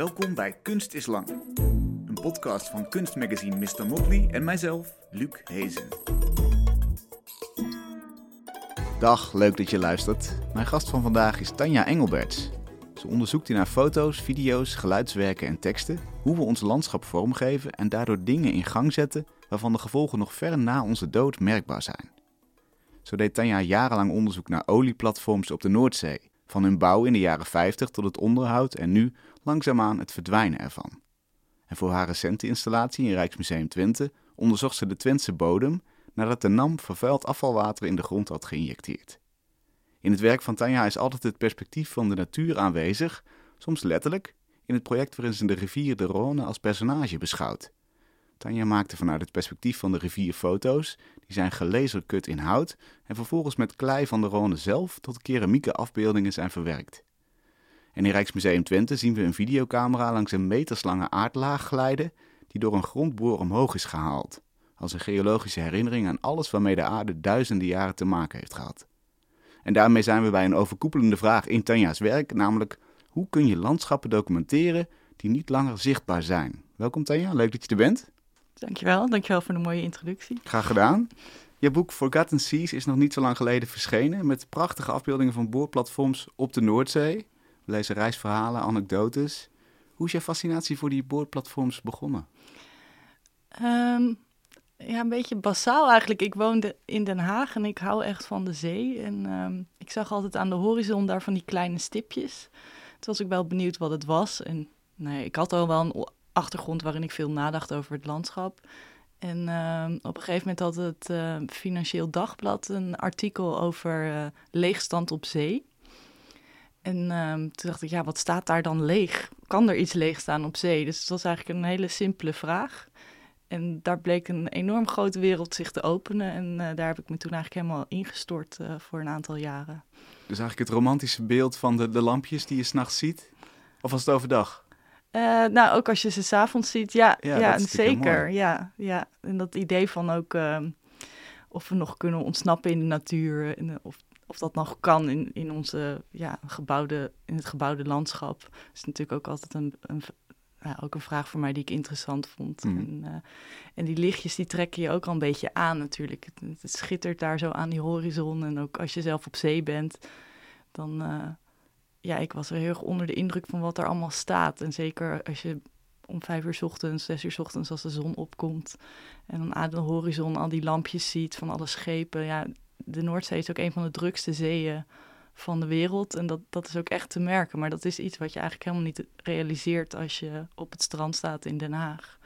Welkom bij Kunst is Lang. Een podcast van kunstmagazine Mr. Motley en mijzelf, Luc Hezen. Dag, leuk dat je luistert. Mijn gast van vandaag is Tanja Engelberts. Ze onderzoekt in haar foto's, video's, geluidswerken en teksten hoe we ons landschap vormgeven en daardoor dingen in gang zetten waarvan de gevolgen nog ver na onze dood merkbaar zijn. Zo deed Tanja jarenlang onderzoek naar olieplatforms op de Noordzee van hun bouw in de jaren 50 tot het onderhoud en nu langzaamaan het verdwijnen ervan. En voor haar recente installatie in Rijksmuseum Twente onderzocht ze de Twentse bodem nadat de NAM vervuild afvalwater in de grond had geïnjecteerd. In het werk van Tanja is altijd het perspectief van de natuur aanwezig, soms letterlijk, in het project waarin ze de rivier de Rhône als personage beschouwt. Tanja maakte vanuit het perspectief van de rivier foto's, die zijn gelazerkut in hout en vervolgens met klei van de Rhône zelf tot keramieke afbeeldingen zijn verwerkt. En in Rijksmuseum Twente zien we een videocamera langs een meterslange aardlaag glijden die door een grondboor omhoog is gehaald, als een geologische herinnering aan alles waarmee de aarde duizenden jaren te maken heeft gehad. En daarmee zijn we bij een overkoepelende vraag in Tanja's werk, namelijk hoe kun je landschappen documenteren die niet langer zichtbaar zijn? Welkom Tanja, leuk dat je er bent. Dankjewel, dankjewel voor de mooie introductie. Graag gedaan. Je boek Forgotten Seas is nog niet zo lang geleden verschenen met prachtige afbeeldingen van boorplatforms op de Noordzee. Lezen reisverhalen, anekdotes. Hoe is je fascinatie voor die boorplatforms begonnen? Um, ja, een beetje basaal eigenlijk. Ik woonde in Den Haag en ik hou echt van de zee. En um, ik zag altijd aan de horizon daar van die kleine stipjes. Toen was ik wel benieuwd wat het was. En nee, ik had al wel een achtergrond waarin ik veel nadacht over het landschap. En uh, op een gegeven moment had het uh, Financieel Dagblad een artikel over uh, leegstand op zee. En uh, toen dacht ik, ja, wat staat daar dan leeg? Kan er iets leeg staan op zee? Dus het was eigenlijk een hele simpele vraag. En daar bleek een enorm grote wereld zich te openen. En eh, daar heb ik me toen eigenlijk helemaal ingestort voor een aantal jaren. Dus eigenlijk het romantische beeld van de, de lampjes die je s'nachts ziet? Of was het overdag? Uh, nou, ook als je ze s'avonds ziet, ja, ja, ja zeker. Ja, ja, en dat idee van ook uh, of we nog kunnen ontsnappen in de natuur, en, of, of dat nog kan in, in, onze, ja, gebouwde, in het gebouwde landschap, is natuurlijk ook altijd een, een, ja, ook een vraag voor mij die ik interessant vond. Mhm. En, uh, en die lichtjes die trekken je ook al een beetje aan natuurlijk. Het, het, schittert daar zo aan die horizon en ook als je zelf op zee bent, dan eh, ja, ik was er heel erg onder de indruk van wat er allemaal staat. En zeker als je om vijf uur s ochtends, zes uur s ochtends als de zon opkomt. En dan aan de horizon al die lampjes ziet van alle schepen. Ja, de Noordzee is ook een van de drukste zeeën van de wereld. En dat, dat is ook echt te merken. Maar dat is iets wat je eigenlijk helemaal niet realiseert als je op het strand staat in Den Haag.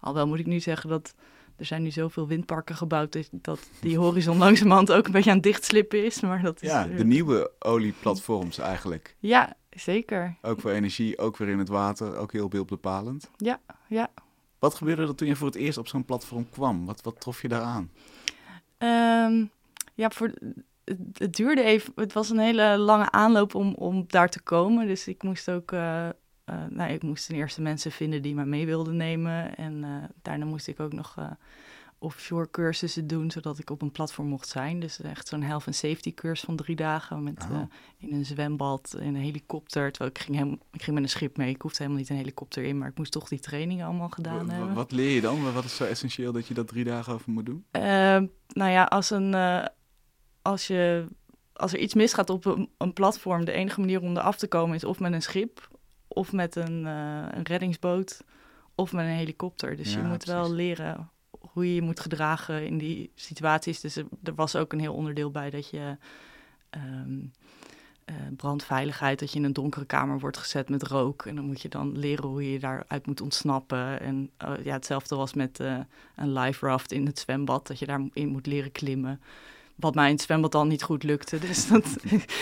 Alhoewel moet ik nu zeggen dat er zijn nu zoveel windparken gebouwd dat, dat die horizon langzamerhand ook een beetje aan het dichtslippen is. Maar dat is ja, de nieuwe olieplatforms eigenlijk. Ja, zeker. Ook voor energie, ook weer in het water, ook heel beeldbepalend. Ja, ja. Wat gebeurde er toen je voor het eerst op zo'n platform kwam? Wat, wat trof je daaraan? Um, ja, voor, het, het, duurde even. Het was een hele lange aanloop om, om daar te komen. Dus ik moest ook. Uh, uh, nou, ik moest ten eerste mensen vinden die me mee wilden nemen. En uh, daarna moest ik ook nog offshore cursussen doen, zodat ik op een platform mocht zijn. Dus echt zo'n health and safety cursus van drie dagen met Oh. in een zwembad, in een helikopter. Terwijl ik ging, helemaal, ik ging met een schip mee. Ik hoefde helemaal niet een helikopter in, maar ik moest toch die trainingen allemaal gedaan hebben. Wat leer je dan? Wat is zo essentieel dat je dat drie dagen over moet doen? Uh, nou ja, als, een, als, je, als er iets misgaat op een, een, platform, de enige manier om eraf te komen is of met een schip, of met een, uh, een reddingsboot, of met een helikopter. Dus Ja, je moet precies. wel leren hoe je je moet gedragen in die situaties. Dus er, er was ook een heel onderdeel bij dat je um, uh, brandveiligheid, dat je in een donkere kamer wordt gezet met rook. En dan moet je dan leren hoe je daaruit moet ontsnappen. En uh, ja, hetzelfde was met uh, een life raft in het zwembad, dat je daarin moet leren klimmen. Wat mij in het zwembad al niet goed lukte. Dus dat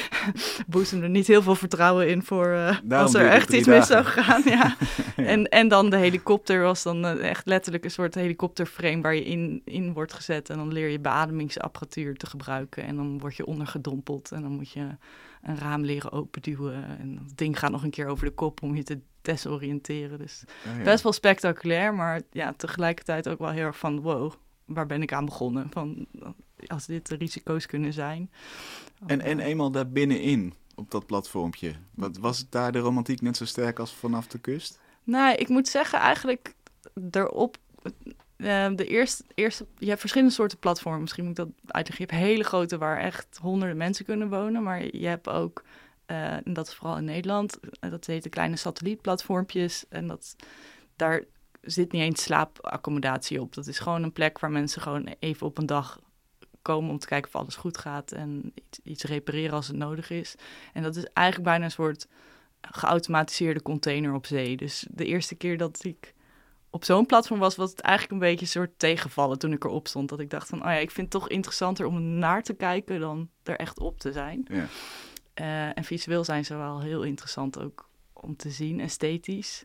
boezemde niet heel veel vertrouwen in voor uh, als er echt iets mis zou gaan. Ja. ja. En, en dan de helikopter was dan uh, echt letterlijk een soort helikopterframe waar je in, in wordt gezet. En dan leer je beademingsapparatuur te gebruiken. En dan word je ondergedompeld. En dan moet je een raam leren openduwen. En dat ding gaat nog een keer over de kop om je te desoriënteren. Dus Oh, ja. best wel spectaculair, maar ja, tegelijkertijd ook wel heel erg van wow, waar ben ik aan begonnen? Van als dit de risico's kunnen zijn. En, en eenmaal daar binnenin, op dat platformpje? Wat, was daar de romantiek net zo sterk als vanaf de kust? Nou, ik moet zeggen, eigenlijk erop. Uh, de eerste, eerste, je hebt verschillende soorten platformen. Misschien moet ik dat uitleggen. Je hebt hele grote waar echt honderden mensen kunnen wonen. Maar je hebt ook, uh, en dat is vooral in Nederland, dat heet de kleine satellietplatformpjes. En dat, daar zit niet eens slaapaccommodatie op. Dat is gewoon een plek waar mensen gewoon even op een dag komen om te kijken of alles goed gaat en iets, iets repareren als het nodig is. En dat is eigenlijk bijna een soort geautomatiseerde container op zee. Dus de eerste keer dat ik op zo'n platform was, was het eigenlijk een beetje een soort tegenvallen toen ik erop stond. Dat ik dacht van, oh ja, ik vind het toch interessanter om naar te kijken dan er echt op te zijn. Ja. Uh, en visueel zijn ze wel heel interessant ook om te zien, esthetisch.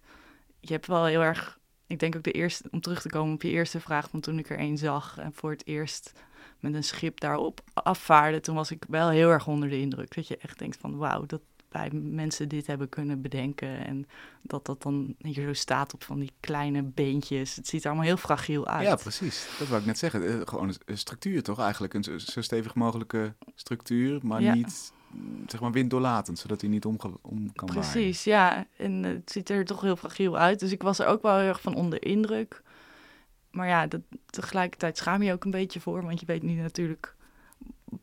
Je hebt wel heel erg, ik denk ook de eerste, om terug te komen op je eerste vraag van toen ik er één zag en voor het eerst met een schip daarop afvaarde, toen was ik wel heel erg onder de indruk. Dat je echt denkt van, wauw, dat, bij mensen dit hebben kunnen bedenken. En dat dat dan hier zo staat op van die kleine beentjes. Het ziet er allemaal heel fragiel uit. Ja, precies. Dat wou ik net zeggen. Eh, gewoon een structuur toch eigenlijk? Een zo stevig mogelijke structuur, maar niet zeg maar winddoorlatend, zodat hij niet om, om kan Precies, ja. En het ziet er toch heel fragiel uit. Dus ik was er ook wel heel erg van onder indruk. Maar ja, dat, tegelijkertijd schaam je ook een beetje voor, want je weet niet natuurlijk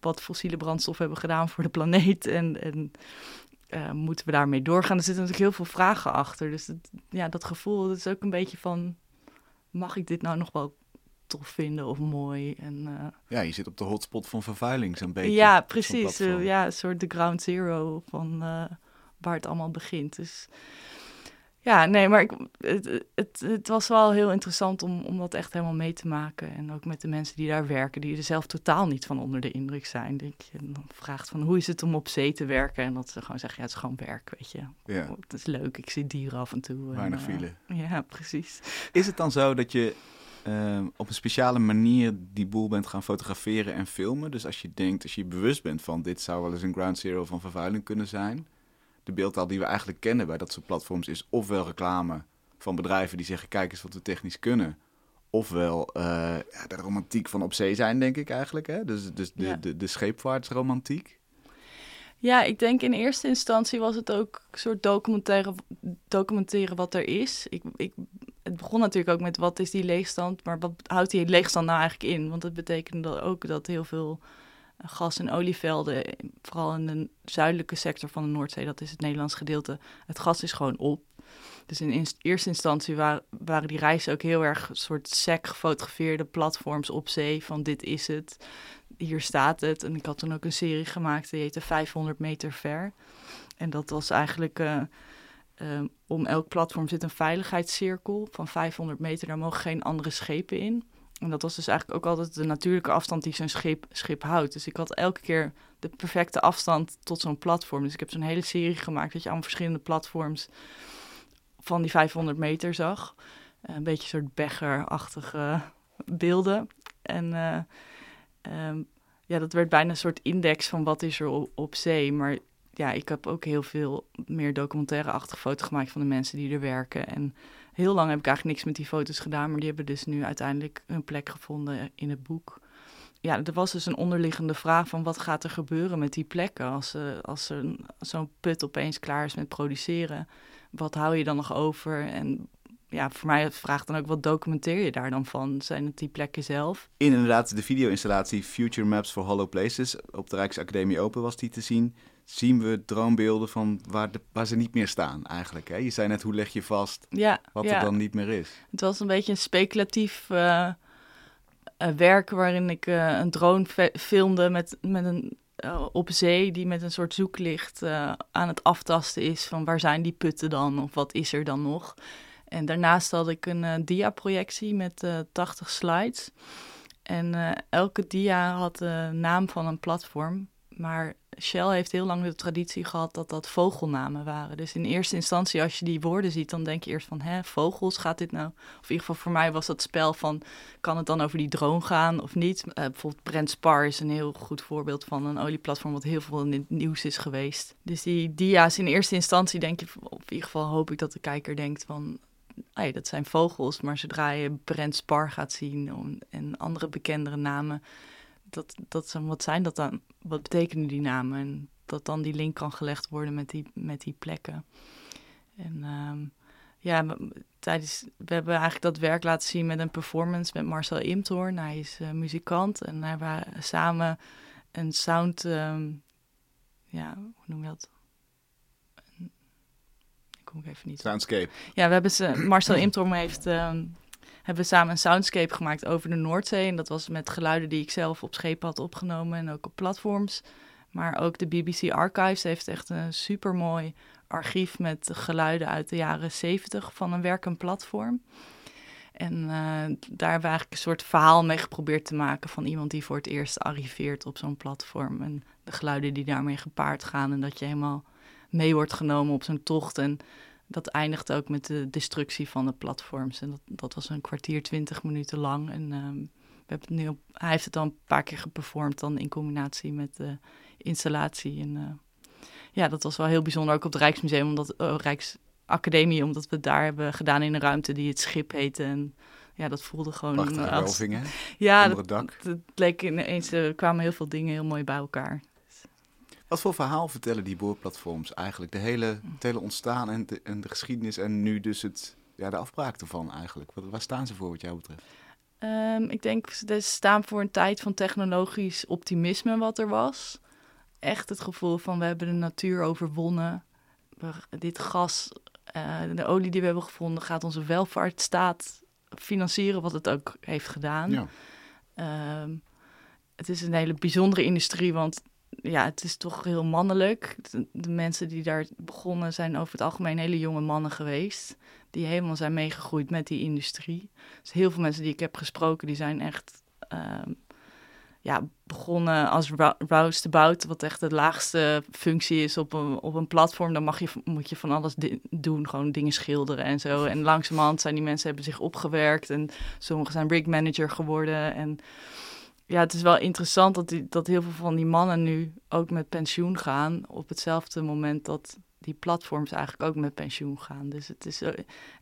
wat fossiele brandstoffen hebben gedaan voor de planeet. En, en uh, moeten we daarmee doorgaan? Er zitten natuurlijk heel veel vragen achter. Dus het, ja, dat gevoel dat is ook een beetje van... mag ik dit nou nog wel tof vinden of mooi? En, uh, ja, je zit op de hotspot van vervuiling zo'n beetje. Ja, precies. Uh, ja, een soort de ground zero van waar het allemaal begint. Dus ja, nee, maar ik, het, het, het, was wel heel interessant om, om dat echt helemaal mee te maken. En ook met de mensen die daar werken, die er zelf totaal niet van onder de indruk zijn. Dat je dan vraagt van hoe is het om op zee te werken? En dat ze gewoon zeggen, ja, het is gewoon werk, weet je. Ja. Het is leuk, ik zie dieren af en toe. Weinig en, file. ja, precies. Is het dan zo dat je uh, op een speciale manier die boel bent gaan fotograferen en filmen? Dus als je denkt, als je bewust bent van dit zou wel eens een ground zero van vervuiling kunnen zijn de beeldtaal die we eigenlijk kennen bij dat soort platforms is ofwel reclame van bedrijven die zeggen: kijk eens wat we technisch kunnen. Ofwel uh, ja, de romantiek van op zee zijn, denk ik eigenlijk. Hè? Dus, dus de, de, de, scheepvaartsromantiek. Ja, ik denk in eerste instantie was het ook een soort documenteren, documenteren wat er is. Ik, ik, het begon natuurlijk ook met wat is die leegstand, maar wat houdt die leegstand nou eigenlijk in? Want het betekende ook dat heel veel gas- en olievelden, vooral in de zuidelijke sector van de Noordzee, dat is het Nederlands gedeelte, het gas is gewoon op. Dus in, eerste instantie waren, die reizen ook heel erg een soort sec gefotografeerde platforms op zee van dit is het, hier staat het. En ik had toen ook een serie gemaakt die heette 500 meter ver. En dat was eigenlijk... Uh, om elk platform zit een veiligheidscirkel van 500 meter. Daar mogen geen andere schepen in. En dat was dus eigenlijk ook altijd de natuurlijke afstand die zo'n schip, schip houdt. Dus ik had elke keer de perfecte afstand tot zo'n platform. Dus ik heb zo'n hele serie gemaakt dat je allemaal verschillende platforms van die 500 meter zag. Uh, een beetje soort beggerachtige beelden. En uh, um, ja, dat werd bijna een soort index van wat is er op, op zee. Maar ja, ik heb ook heel veel meer documentaire-achtige foto's gemaakt van de mensen die er werken. En heel lang heb ik eigenlijk niks met die foto's gedaan, maar die hebben dus nu uiteindelijk een plek gevonden in het boek. Ja, er was dus een onderliggende vraag van wat gaat er gebeuren met die plekken als, uh, als zo'n put opeens klaar is met produceren. Wat hou je dan nog over? En ja, voor mij vraagt dan ook wat documenteer je daar dan van? Zijn het die plekken zelf? In inderdaad de video-installatie Future Maps for Hollow Places op de Rijksacademie Open was die te zien zien we droombeelden van waar, de, waar ze niet meer staan eigenlijk. Hè? Je zei net, hoe leg je vast ja, wat er dan niet meer is? Het was een beetje een speculatief uh, werk waarin ik uh, een drone filmde met, met een, op zee die met een soort zoeklicht aan het aftasten is van waar zijn die putten dan of wat is er dan nog. En daarnaast had ik een dia-projectie met 80 slides. En elke dia had de naam van een platform. Maar Shell heeft heel lang de traditie gehad dat dat vogelnamen waren. Dus in eerste instantie, als je die woorden ziet, dan denk je eerst van, hè, vogels, gaat dit nou? Of in ieder geval voor mij was dat spel van, kan het dan over die drone gaan of niet? Uh, bijvoorbeeld Brent Spar is een heel goed voorbeeld van een olieplatform wat heel veel in het nieuws is geweest. Dus die dia's in eerste instantie denk je, of in ieder geval hoop ik dat de kijker denkt van, hey, dat zijn vogels. Maar zodra je Brent Spar gaat zien en andere bekendere namen dat, dat, wat zijn dat dan? Wat betekenen die namen? En dat dan die link kan gelegd worden met die, met die plekken. En ehm, ja, tijdens, we hebben eigenlijk dat werk laten zien met een performance met Marcel Imtoorn. Hij is uh, muzikant en hij hebben samen een sound, ehm, ja, hoe noem je dat? Ik kom ik even niet. Soundscape. Ja, we hebben ze, Marcel Imtoorn heeft, um, hebben samen een soundscape gemaakt over de Noordzee. En dat was met geluiden die ik zelf op schepen had opgenomen en ook op platforms. Maar ook de BBC Archives heeft echt een super mooi archief met geluiden uit de jaren 70 van een werkend platform. En uh, daar hebben we eigenlijk een soort verhaal mee geprobeerd te maken van iemand die voor het eerst arriveert op zo'n platform. En de geluiden die daarmee gepaard gaan. En dat je helemaal mee wordt genomen op zo'n tocht. En dat eindigt ook met de destructie van de platforms. En dat, dat was een kwartier, twintig minuten lang. En uh, we hebben het nu op, hij heeft het dan een paar keer geperformd dan in combinatie met de installatie. En uh, ja, dat was wel heel bijzonder. Ook op het Rijksmuseum, omdat, uh, Rijksacademie, omdat we het daar hebben gedaan in een ruimte die het schip heette. En ja, dat voelde gewoon... Prachtige? Ja, het dak. Het, leek ineens, er kwamen heel veel dingen heel mooi bij elkaar. Wat voor verhaal vertellen die boorplatforms eigenlijk? De hele, het hele ontstaan en de, en de geschiedenis en nu dus het, ja, de afbraak ervan eigenlijk. Wat, waar staan ze voor wat jou betreft? Um, ik denk, ze staan voor een tijd van technologisch optimisme wat er was echt het gevoel van we hebben de natuur overwonnen. dit gas, uh, de olie die we hebben gevonden, gaat onze welvaartsstaat financieren, wat het ook heeft gedaan. Ja. Uh, het is een hele bijzondere industrie, want ja, het is toch heel mannelijk. De, mensen die daar begonnen zijn over het algemeen hele jonge mannen geweest. Die helemaal zijn meegegroeid met die industrie. Dus heel veel mensen die ik heb gesproken, die zijn echt uh, ja, begonnen als rouse bout, wat echt de laagste functie is op een, op een platform. Dan mag je, moet je van alles doen, gewoon dingen schilderen en zo. En langzamerhand zijn die mensen hebben zich opgewerkt en sommigen zijn rig manager geworden. En ja, het is wel interessant dat, die, dat heel veel van die mannen nu ook met pensioen gaan op hetzelfde moment dat die platforms eigenlijk ook met pensioen gaan. Dus het is.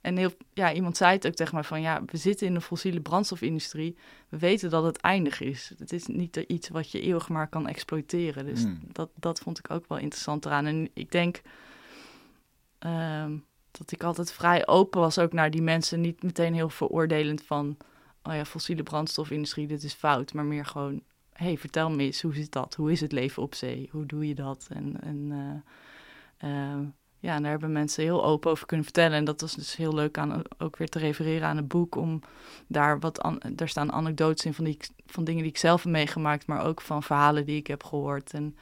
en heel, ja, iemand zei het ook tegen mij van ja, we zitten in de fossiele brandstofindustrie. We weten dat het eindig is. Het is niet iets wat je eeuwig maar kan exploiteren. Dus hmm. dat, dat vond ik ook wel interessant eraan. En ik denk uh, dat ik altijd vrij open was ook naar die mensen. Niet meteen heel veroordelend van oh ja, fossiele brandstofindustrie, dit is fout. Maar meer gewoon, hey, vertel me eens, hoe zit dat? Hoe is het leven op zee? Hoe doe je dat? En, uh, uh, ja, daar hebben mensen heel open over kunnen vertellen. En dat was dus heel leuk aan ook weer te refereren aan het boek. Om daar wat daar staan anekdotes in van, die, van dingen die ik zelf heb meegemaakt, maar ook van verhalen die ik heb gehoord. En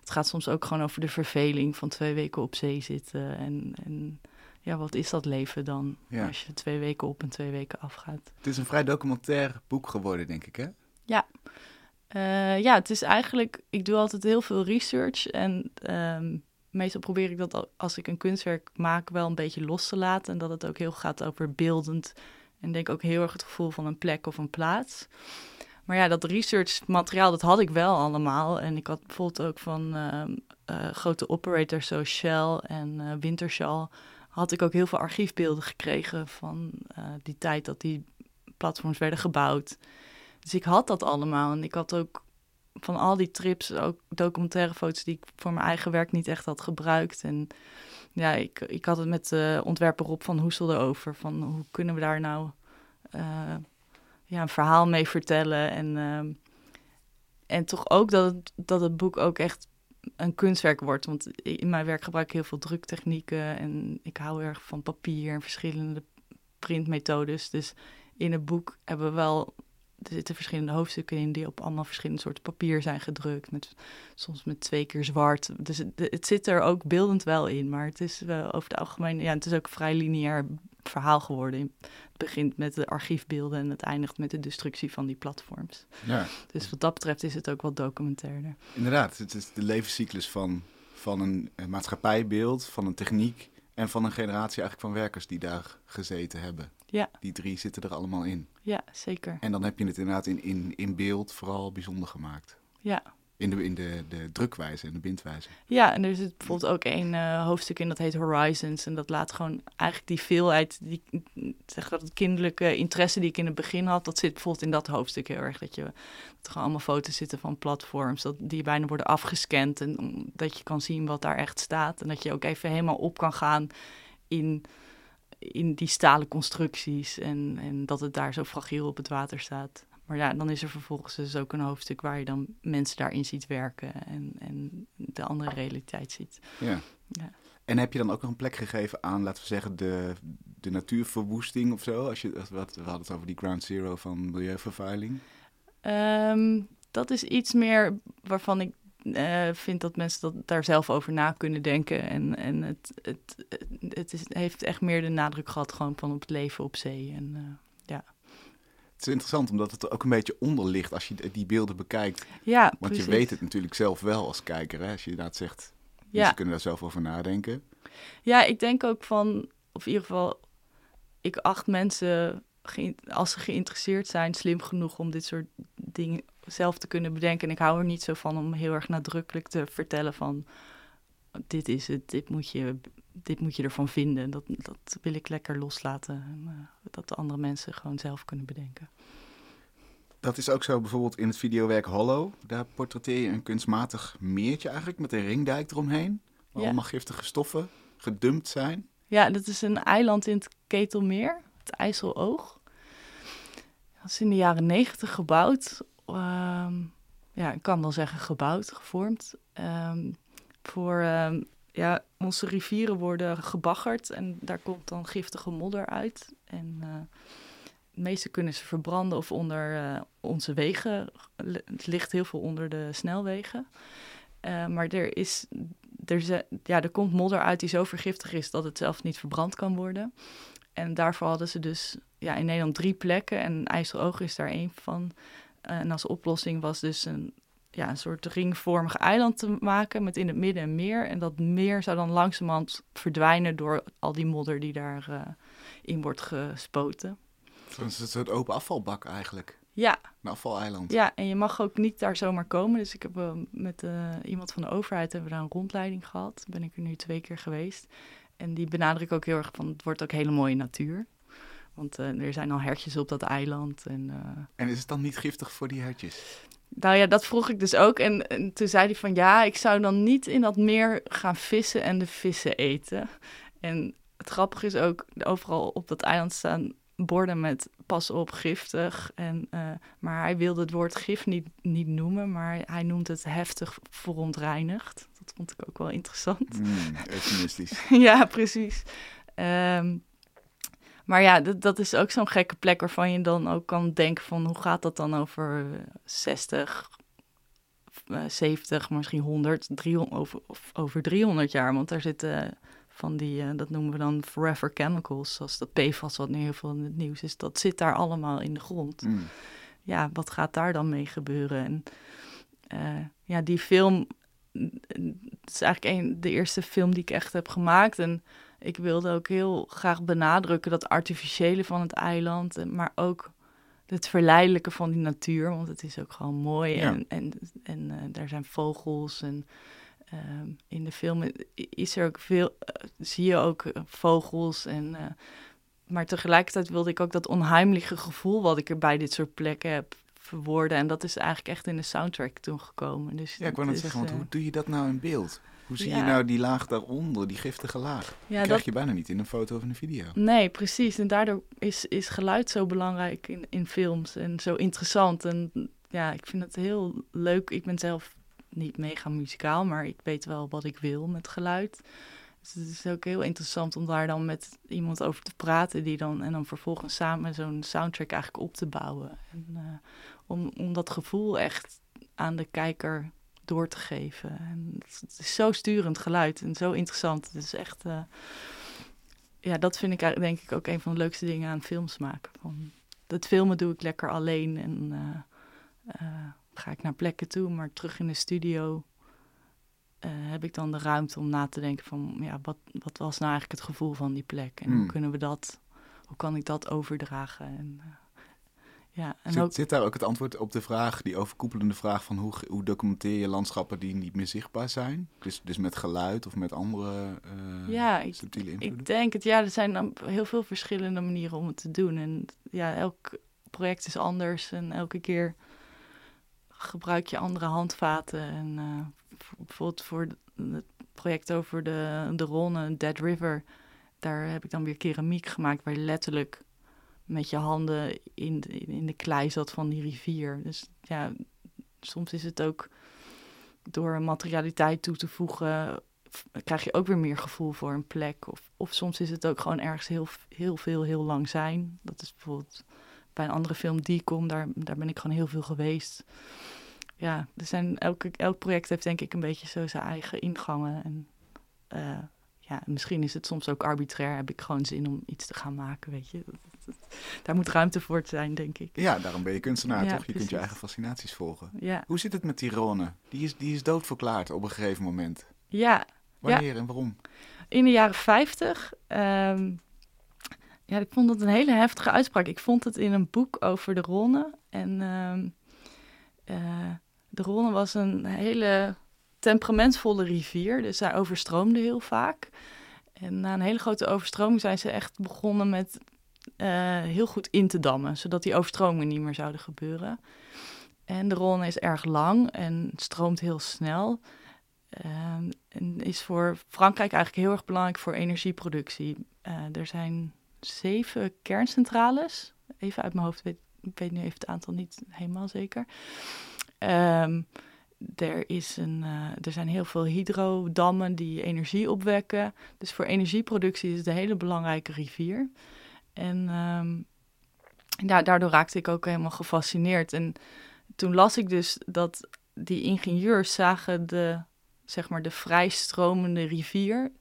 het gaat soms ook gewoon over de verveling van twee weken op zee zitten. En, en ja, wat is dat leven dan ja. als je twee weken op en twee weken afgaat? Het is een vrij documentair boek geworden, denk ik, hè? Ja. Uh, ja, het is eigenlijk, ik doe altijd heel veel research en um, meestal probeer ik dat als ik een kunstwerk maak wel een beetje los te laten. En dat het ook heel gaat over beeldend. En denk ook heel erg het gevoel van een plek of een plaats. Maar ja, dat research materiaal, dat had ik wel allemaal. En ik had bijvoorbeeld ook van uh, uh, grote operators zoals Shell en uh, Wintershall... had ik ook heel veel archiefbeelden gekregen van die tijd dat die platforms werden gebouwd. Dus ik had dat allemaal. En ik had ook van al die trips ook documentaire foto's die ik voor mijn eigen werk niet echt had gebruikt. En ja, ik, ik had het met de ontwerper Rob van Hoesel erover. Van hoe kunnen we daar nou uh, ja, een verhaal mee vertellen. En, uh, en toch ook dat het, dat het boek ook echt een kunstwerk wordt. Want in mijn werk gebruik ik heel veel druktechnieken. En ik hou erg van papier en verschillende printmethodes. Dus in het boek hebben we wel er zitten verschillende hoofdstukken in die op allemaal verschillende soorten papier zijn gedrukt. Met, soms met twee keer zwart. Dus het, het zit er ook beeldend wel in. Maar het is uh, over het algemeen, ja, het is ook een vrij lineair verhaal geworden. Het begint met de archiefbeelden en het eindigt met de destructie van die platforms. Ja. Dus wat dat betreft is het ook wat documentairder. Inderdaad, het is de levenscyclus van, van een maatschappijbeeld, van een techniek en van een generatie eigenlijk van werkers die daar gezeten hebben. Ja. Die drie zitten er allemaal in. Ja, zeker. En dan heb je het inderdaad in, in, in beeld vooral bijzonder gemaakt. Ja, In de, in de, de drukwijze en de bindwijze. Ja, en er zit bijvoorbeeld ook een uh, hoofdstuk in dat heet Horizons. En dat laat gewoon eigenlijk die veelheid, die, zeg dat het kinderlijke interesse die ik in het begin had, dat zit bijvoorbeeld in dat hoofdstuk heel erg. Dat, je, dat er gewoon allemaal foto's zitten van platforms, dat die bijna worden afgescand. En dat je kan zien wat daar echt staat. En dat je ook even helemaal op kan gaan in, in die stalen constructies. En, en dat het daar zo fragiel op het water staat. Maar ja, dan is er vervolgens dus ook een hoofdstuk waar je dan mensen daarin ziet werken en, en de andere realiteit ziet. Ja. ja. En heb je dan ook nog een plek gegeven aan, laten we zeggen, de, de natuurverwoesting of zo? Als je, wat, we hadden het over die ground zero van milieuvervuiling. Um, dat is iets meer waarvan ik uh, vind dat mensen dat daar zelf over na kunnen denken. En, en het, het, het, is, heeft echt meer de nadruk gehad gewoon van op het leven op zee. En, uh, ja. Het is interessant omdat het er ook een beetje onder ligt als je die beelden bekijkt. Ja, Want je weet het natuurlijk zelf wel als kijker, hè? als je inderdaad zegt, ja. kunnen daar zelf over nadenken. Ja, ik denk ook van, of in ieder geval, ik acht mensen, als ze geïnteresseerd zijn, slim genoeg om dit soort dingen zelf te kunnen bedenken. En ik hou er niet zo van om heel erg nadrukkelijk te vertellen van, dit is het, dit moet je, dit moet je ervan vinden. Dat, dat wil ik lekker loslaten. En, uh, dat de andere mensen gewoon zelf kunnen bedenken. Dat is ook zo bijvoorbeeld in het videowerk Hollow. Daar portretteer je een kunstmatig meertje eigenlijk met een ringdijk eromheen. Waar allemaal giftige stoffen gedumpt zijn. Ja, dat is een eiland in het Ketelmeer, het IJsseloog. Dat is in de jaren negentig gebouwd. Uh, ja, ik kan wel zeggen gebouwd, gevormd. Um, voor ehm, ja, onze rivieren worden gebaggerd en daar komt dan giftige modder uit. En uh, de meeste kunnen ze verbranden of onder uh, onze wegen. Het ligt heel veel onder de snelwegen. Uh, maar er, is, er, ja, er komt modder uit die zo vergiftig is dat het zelf niet verbrand kan worden. En daarvoor hadden ze dus ja, in Nederland drie plekken en IJsseloog is daar één van. En als oplossing was dus een ja, een soort ringvormig eiland te maken met in het midden een meer. En dat meer zou dan langzamerhand verdwijnen door al die modder die daarin uh, in wordt gespoten. Het is een soort open afvalbak eigenlijk. Ja. Een afvaleiland. Ja, en je mag ook niet daar zomaar komen. Dus ik heb uh, met uh, iemand van de overheid hebben we daar een rondleiding gehad. Ben ik er nu twee keer geweest. En die benadruk ook heel erg van het wordt ook hele mooie natuur. Want uh, er zijn al hertjes op dat eiland. En, en is het dan niet giftig voor die hertjes? Nou ja, dat vroeg ik dus ook. En, en, toen zei hij van ja, ik zou dan niet in dat meer gaan vissen en de vissen eten. En het grappige is ook, overal op dat eiland staan borden met pas op, giftig. En, uh, maar hij wilde het woord gif niet, niet noemen, maar hij noemt het heftig verontreinigd. Dat vond ik ook wel interessant. Mm, eufemistisch. ja, precies. Um, maar ja, dat, dat is ook zo'n gekke plek waarvan je dan ook kan denken van hoe gaat dat dan over 60, uh, 70, misschien 100, 300, over, of over 300 jaar. Want daar zitten van die, uh, dat noemen we dan forever chemicals, zoals dat PFAS wat nu heel veel in het nieuws is. Dat zit daar allemaal in de grond. Mm. Ja, wat gaat daar dan mee gebeuren? En uh, ja, die film, het is eigenlijk een, de eerste film die ik echt heb gemaakt en ik wilde ook heel graag benadrukken dat artificiële van het eiland, maar ook het verleidelijke van die natuur, want het is ook gewoon mooi. En, en, en uh, daar zijn vogels en uh, in de film is er ook veel, uh, zie je ook eh, vogels en... maar tegelijkertijd wilde ik ook dat onheimliche gevoel wat ik er bij dit soort plekken heb verwoorden. En dat is eigenlijk echt in de soundtrack toen gekomen. Dus ja, ik wou net zeggen, want hoe doe je dat nou in beeld? Hoe zie je nou die laag daaronder, die giftige laag? Ja, dat krijg je bijna niet in een foto of een video. Nee, precies. En daardoor is, is geluid zo belangrijk in, in films en zo interessant. En ja, ik vind het heel leuk. Ik ben zelf niet mega muzikaal, maar ik weet wel wat ik wil met geluid. Dus het is ook heel interessant om daar dan met iemand over te praten die dan en dan vervolgens samen zo'n soundtrack eigenlijk op te bouwen. En, uh, om, om dat gevoel echt aan de kijker door te geven. En het is zo sturend geluid en zo interessant. Het is echt, uh, ja, dat vind ik denk ik ook een van de leukste dingen aan films maken. Van, het filmen doe ik lekker alleen en uh, uh, ga ik naar plekken toe, maar terug in de studio heb ik dan de ruimte om na te denken van, ja, wat, wat was nou eigenlijk het gevoel van die plek en mm. hoe kunnen we dat, hoe kan ik dat overdragen? En, Ja, en Zit, ook, zit daar ook het antwoord op de vraag, die overkoepelende vraag van hoe, hoe documenteer je landschappen die niet meer zichtbaar zijn? Dus, dus met geluid of met andere eh, Ja, ik- subtiele invloeden? ik denk het, ja, er zijn heel veel verschillende manieren om het te doen. En ja, elk project is anders en elke keer gebruik je andere handvaten. En eh, bijvoorbeeld voor het project over de, de Ronne, Dead River, daar heb ik dan weer keramiek gemaakt waar je letterlijk met je handen in in de klei zat van die rivier. Dus ja, soms is het ook door materialiteit toe te voegen, krijg je ook weer meer gevoel voor een plek. Of, of soms is het ook gewoon ergens heel, heel veel, heel lang zijn. Dat is bijvoorbeeld bij een andere film, Decom, daar, daar ben ik gewoon heel veel geweest. Ja, er zijn, elke, elk project heeft denk ik een beetje zo zijn eigen ingangen. En eh, ja, misschien is het soms ook arbitrair. Heb ik gewoon zin om iets te gaan maken, weet je. Dat- dat- daar moet ruimte voor zijn, denk ik. Ja, daarom ben je kunstenaar, Ja, toch? Je kunt je eigen fascinaties volgen. Ja, Hoe zit het met die Rhône? Die is, die is doodverklaard op een gegeven moment. ja Wanneer en waarom? in de jaren 50. ehm, ja, ik vond het een hele heftige uitspraak. Ik vond het in een boek over de Rhône. En ehm, eh, de Rhône was een hele temperamentvolle rivier. Dus zij overstroomde heel vaak. En na een hele grote overstroming zijn ze echt begonnen met eh, heel goed in te dammen. Zodat die overstromingen niet meer zouden gebeuren. En de Rhône is erg lang en stroomt heel snel. Ehm, en is voor Frankrijk eigenlijk heel erg belangrijk voor energieproductie. Eh, er zijn zeven kerncentrales. Even uit mijn hoofd, weet, ik weet nu even het aantal niet helemaal zeker. Ehm, er, is een, eh, er zijn heel veel hydrodammen die energie opwekken. Dus voor energieproductie is het een hele belangrijke rivier. En ehm, ja, daardoor raakte ik ook helemaal gefascineerd. En toen las ik dus dat die ingenieurs zagen de, zeg maar, de vrijstromende rivier,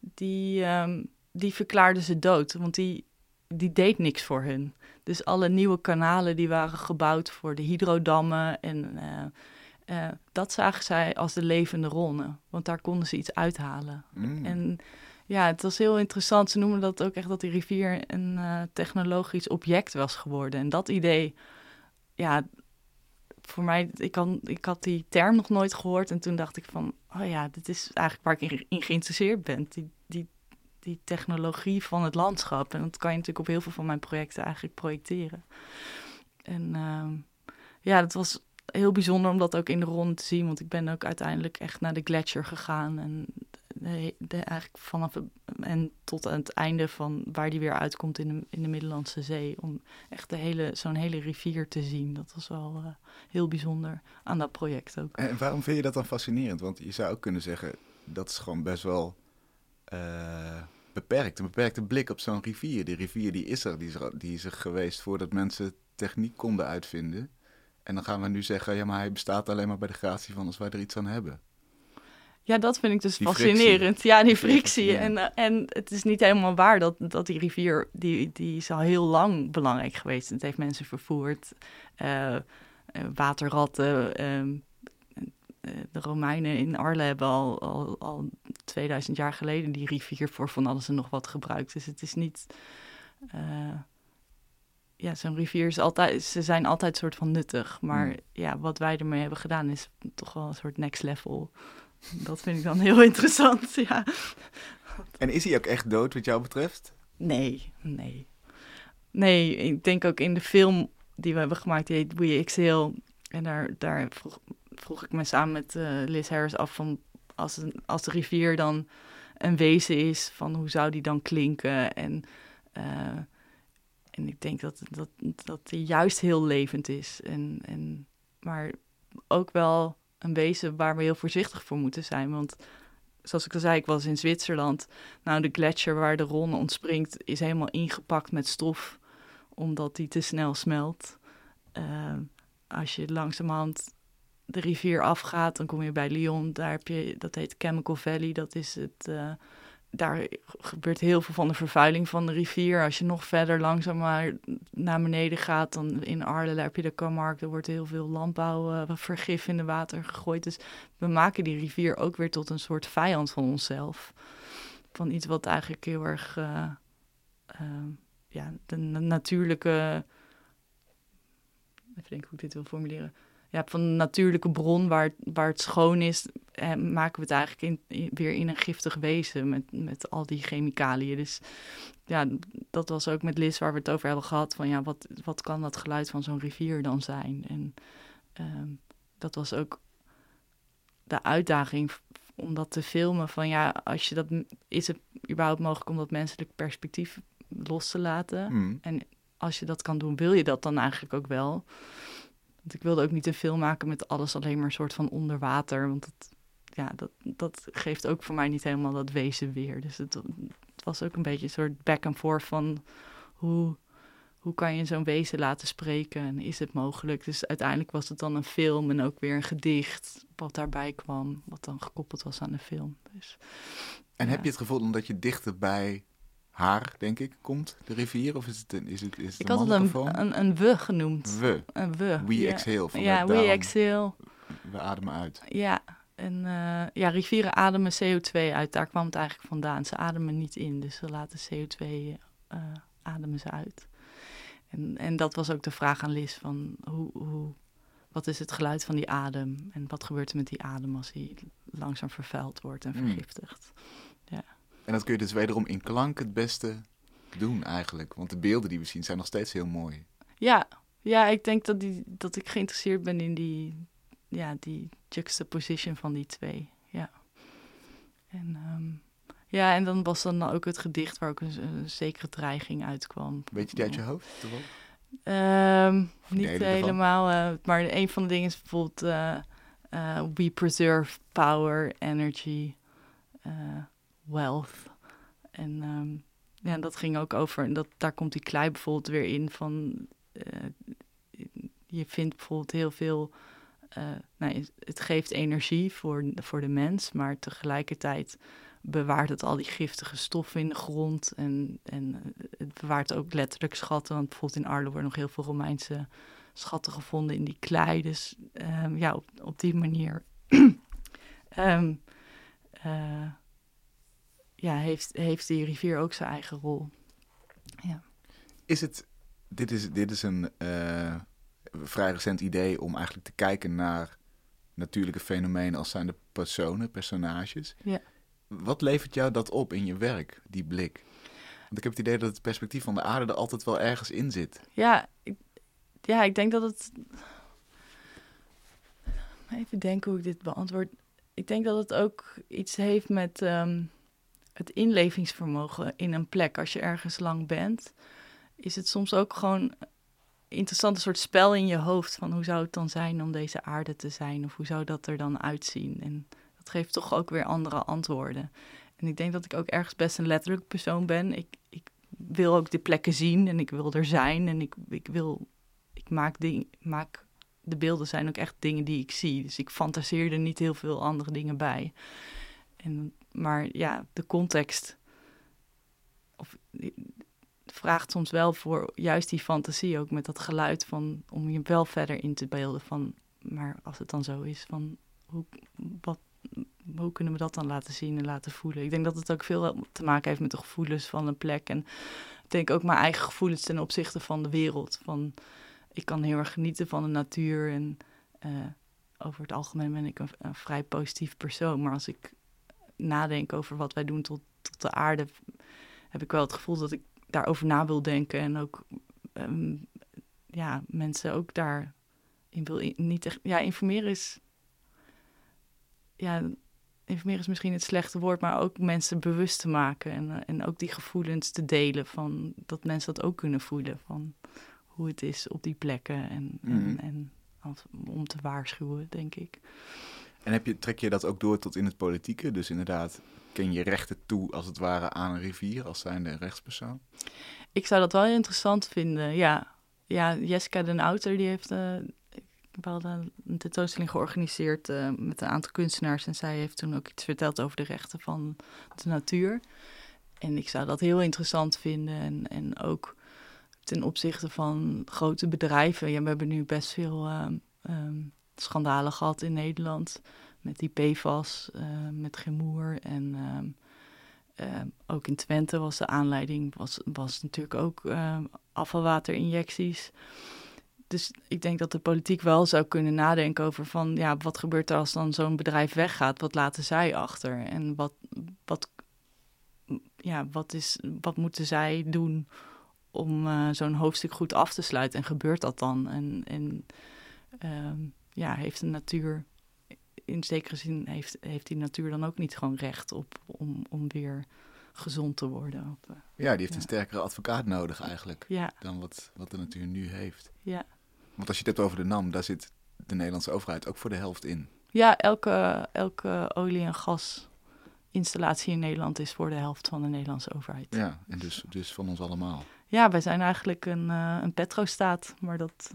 die, ehm, die verklaarden ze dood, want die, die deed niks voor hun. Dus alle nieuwe kanalen die waren gebouwd voor de hydrodammen en eh, eh, dat zagen zij als de levende ronde, want daar konden ze iets uithalen. Mm. En ja, het was heel interessant. Ze noemen dat ook echt dat die rivier een eh, technologisch object was geworden. En dat idee, ja, voor mij, ik, kan, ik had die term nog nooit gehoord. En toen dacht ik van, oh ja, dit is eigenlijk waar ik in, in geïnteresseerd ben. Die, die, die technologie van het landschap. En dat kan je natuurlijk op heel veel van mijn projecten eigenlijk projecteren. En ehm, ja, dat was heel bijzonder om dat ook in de ronde te zien. Want ik ben ook uiteindelijk echt naar de gletsjer gegaan. En de, eigenlijk vanaf en tot aan het einde van waar die weer uitkomt in de, in de Middellandse Zee. Om echt de hele, zo'n hele rivier te zien. Dat was wel eh, heel bijzonder aan dat project ook. En waarom vind je dat dan fascinerend? Want je zou ook kunnen zeggen, dat is gewoon best wel eh, beperkt. Een beperkte blik op zo'n rivier. Die rivier die is er, die is er, die is er geweest voordat mensen techniek konden uitvinden. En dan gaan we nu zeggen, ja, maar hij bestaat alleen maar bij de gratie van als wij er iets aan hebben. Ja, dat vind ik dus Die fascinerend. Ja, die frictie. En, eh, en het is niet helemaal waar dat, dat die rivier, die, die is al heel lang belangrijk geweest. Het heeft mensen vervoerd, eh, waterratten. ehm, eh, de Romeinen in Arles hebben al, al, al 2000 jaar geleden die rivier voor van alles en nog wat gebruikt. Dus het is niet... ja, zo'n rivier is altijd, ze zijn altijd soort van nuttig. Maar Hmm. ja, wat wij ermee hebben gedaan is toch wel een soort next level. Dat vind ik dan heel interessant, ja. En is hij ook echt dood wat jou betreft? Nee, nee. Nee, ik denk ook in de film die we hebben gemaakt, die heet We Exhale. En daar, daar vroeg, vroeg ik me samen met eh, Liz Harris af van... Als, een, als de rivier dan een wezen is, van hoe zou die dan klinken? En, eh, en ik denk dat, dat, dat die juist heel levend is. En, en, maar ook wel een wezen waar we heel voorzichtig voor moeten zijn. Want zoals ik al zei, ik was in Zwitserland. Nou, de gletsjer waar de Ronne ontspringt is helemaal ingepakt met stof, omdat die te snel smelt. Uh, als je langzamerhand de rivier afgaat, dan kom je bij Lyon. Daar heb je, dat heet Chemical Valley. Dat is het, uh, daar gebeurt heel veel van de vervuiling van de rivier. Als je nog verder langzaam naar beneden gaat, dan in daar heb je de Camargue. Er wordt heel veel landbouwvergif uh, in de water gegooid. Dus we maken die rivier ook weer tot een soort vijand van onszelf. Van iets wat eigenlijk heel erg, uh, ja, de natuurlijke even denken hoe ik dit wil formuleren. Ja, van een natuurlijke bron waar, waar het schoon is, eh, maken we het eigenlijk in, weer in een giftig wezen met, met al die chemicaliën. Dus ja, dat was ook met Liz waar we het over hebben gehad. Van ja, wat, wat kan dat geluid van zo'n rivier dan zijn? En ehm, dat was ook de uitdaging om dat te filmen. Van ja, als je dat, is het überhaupt mogelijk om dat menselijk perspectief los te laten? Hmm. En als je dat kan doen, wil je dat dan eigenlijk ook wel? Want ik wilde ook niet een film maken met alles alleen maar een soort van onder water. Want dat, ja, dat, dat geeft ook voor mij niet helemaal dat wezen weer. Dus het, het was ook een beetje een soort back and forth van hoe, hoe kan je zo'n wezen laten spreken en is het mogelijk? Dus uiteindelijk was het dan een film en ook weer een gedicht wat daarbij kwam, wat dan gekoppeld was aan de film. Dus, En Ja. heb je het gevoel omdat je dichter bij haar, denk ik, komt, de rivier? Of is het een, is het, is het ik een had het een, een, een we genoemd. We. Een we. We ja. exhale. Van Ja, we exhale. We ademen uit. Ja, en eh, ja, rivieren ademen CO2 uit. Daar kwam het eigenlijk vandaan. Ze ademen niet in, dus ze laten CO2 eh, ademen ze uit. En, en dat was ook de vraag aan Liz van hoe, hoe, wat is het geluid van die adem? En wat gebeurt er met die adem als hij langzaam vervuild wordt en Hmm. vergiftigd? En dat kun je dus wederom in klank het beste doen eigenlijk. Want de beelden die we zien zijn nog steeds heel mooi. Ja, ja ik denk dat, die, dat ik geïnteresseerd ben in die, ja, die juxtaposition van die twee. Ja. En, ehm, ja, en dan was dan ook het gedicht waar ook een, een zekere dreiging uitkwam. Weet je die uit je hoofd? de niet helemaal, eh, maar een van de dingen is bijvoorbeeld... eh, eh, we preserve power, energy, wealth. En ehm, ja, dat ging ook over... Dat, daar komt die klei bijvoorbeeld weer in van... eh, je vindt bijvoorbeeld heel veel... eh, nou, het geeft energie voor, voor de mens, maar tegelijkertijd bewaart het al die giftige stoffen in de grond. En, en het bewaart ook letterlijk schatten. Want bijvoorbeeld in Arlo worden nog heel veel Romeinse schatten gevonden in die klei. Dus ehm, ja, op, die manier eh, ja, heeft, heeft die rivier ook zijn eigen rol. Is het, dit is, dit is een eh, vrij recent idee om eigenlijk te kijken naar natuurlijke fenomenen als zijn de personen, personages. Ja. Wat levert jou dat op in je werk, die blik? Want ik heb het idee dat het perspectief van de aarde er altijd wel ergens in zit. Ja, ik, ja, ik denk dat het. Even denken hoe ik dit beantwoord. Ik denk dat het ook iets heeft met ehm, het inlevingsvermogen in een plek. Als je ergens lang bent, is het soms ook gewoon interessant een soort spel in je hoofd van hoe zou het dan zijn om deze aarde te zijn of hoe zou dat er dan uitzien. En dat geeft toch ook weer andere antwoorden. En ik denk dat ik ook ergens best een letterlijk persoon ben. Ik, ik wil ook de plekken zien en ik wil er zijn en ik, ik wil, ik maak, ding, maak, de beelden zijn ook echt dingen die ik zie. Dus ik fantaseer er niet heel veel andere dingen bij. En, maar ja, de context of, vraagt soms wel voor juist die fantasie ook met dat geluid van, om je wel verder in te beelden van, maar als het dan zo is, van hoe, wat, hoe kunnen we dat dan laten zien en laten voelen? Ik denk dat het ook veel te maken heeft met de gevoelens van een plek. En ik denk ook mijn eigen gevoelens ten opzichte van de wereld. Van, ik kan heel erg genieten van de natuur. En uh, over het algemeen ben ik een, een, vrij positief persoon. Maar als ik nadenk over wat wij doen tot, tot de aarde, heb ik wel het gevoel dat ik daarover na wil denken. En ook um, ja, mensen ook daarin wil in, niet echt. Ja, informeren is ja, informeren is misschien het slechte woord, maar ook mensen bewust te maken en, en ook die gevoelens te delen van dat mensen dat ook kunnen voelen van hoe het is op die plekken en, mm. en, en als, om te waarschuwen, denk ik. En heb je, trek je dat ook door tot in het politieke? Dus inderdaad, ken je rechten toe als het ware aan een rivier als zijnde een rechtspersoon? Ik zou dat wel interessant vinden, ja. Ja, Jessica den Outer, die heeft uh, een tentoonstelling georganiseerd uh, met een aantal kunstenaars. En zij heeft toen ook iets verteld over de rechten van de natuur. En ik zou dat heel interessant vinden. En, en ook ten opzichte van grote bedrijven. Ja, we hebben nu best veel uh, um, schandalen gehad in Nederland. Met die PFAS, uh, met Gemoer. En ook in Twente was de aanleiding, was, was natuurlijk ook afvalwaterinjecties dus ik denk dat de politiek wel zou kunnen nadenken over van, ja, wat gebeurt er als dan zo'n bedrijf weggaat? Wat laten zij achter? En wat, wat, ja, wat, is, wat moeten zij doen om uh, zo'n hoofdstuk goed af te sluiten? En gebeurt dat dan? En, en ja, heeft de natuur, in zekere zin, heeft, heeft die natuur dan ook niet gewoon recht op om, om weer gezond te worden. Op, uh, ja, die heeft ja. een sterkere advocaat nodig eigenlijk ja. dan wat, wat de natuur nu heeft. Ja. Want als je het hebt over de NAM, daar zit de Nederlandse overheid ook voor de helft in. Ja, elke, elke olie- en gasinstallatie in Nederland is voor de helft van de Nederlandse overheid. Ja, en dus, dus van ons allemaal. Ja, wij zijn eigenlijk een, uh, een petrostaat, maar dat